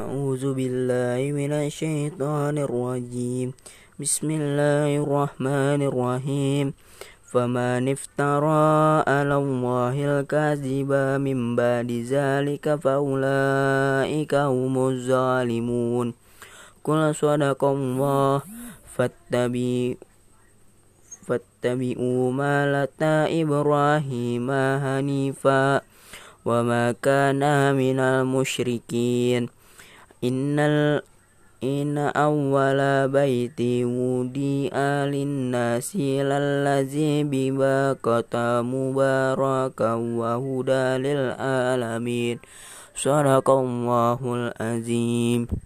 أعوذ بالله من الشيطان الرجيم. بسم الله الرحمن الرحيم. فمن افترى على الله الكذب من بعد ذلك فأولئك هم الظالمون. قل صدق الله فاتبعوا فاتبعوا ملة إبراهيم حنيفا وما كان من المشركين. إن إن أول بيت وضع للناس للذي بباقة مباركا وهدى للعالمين. صدق الله العظيم.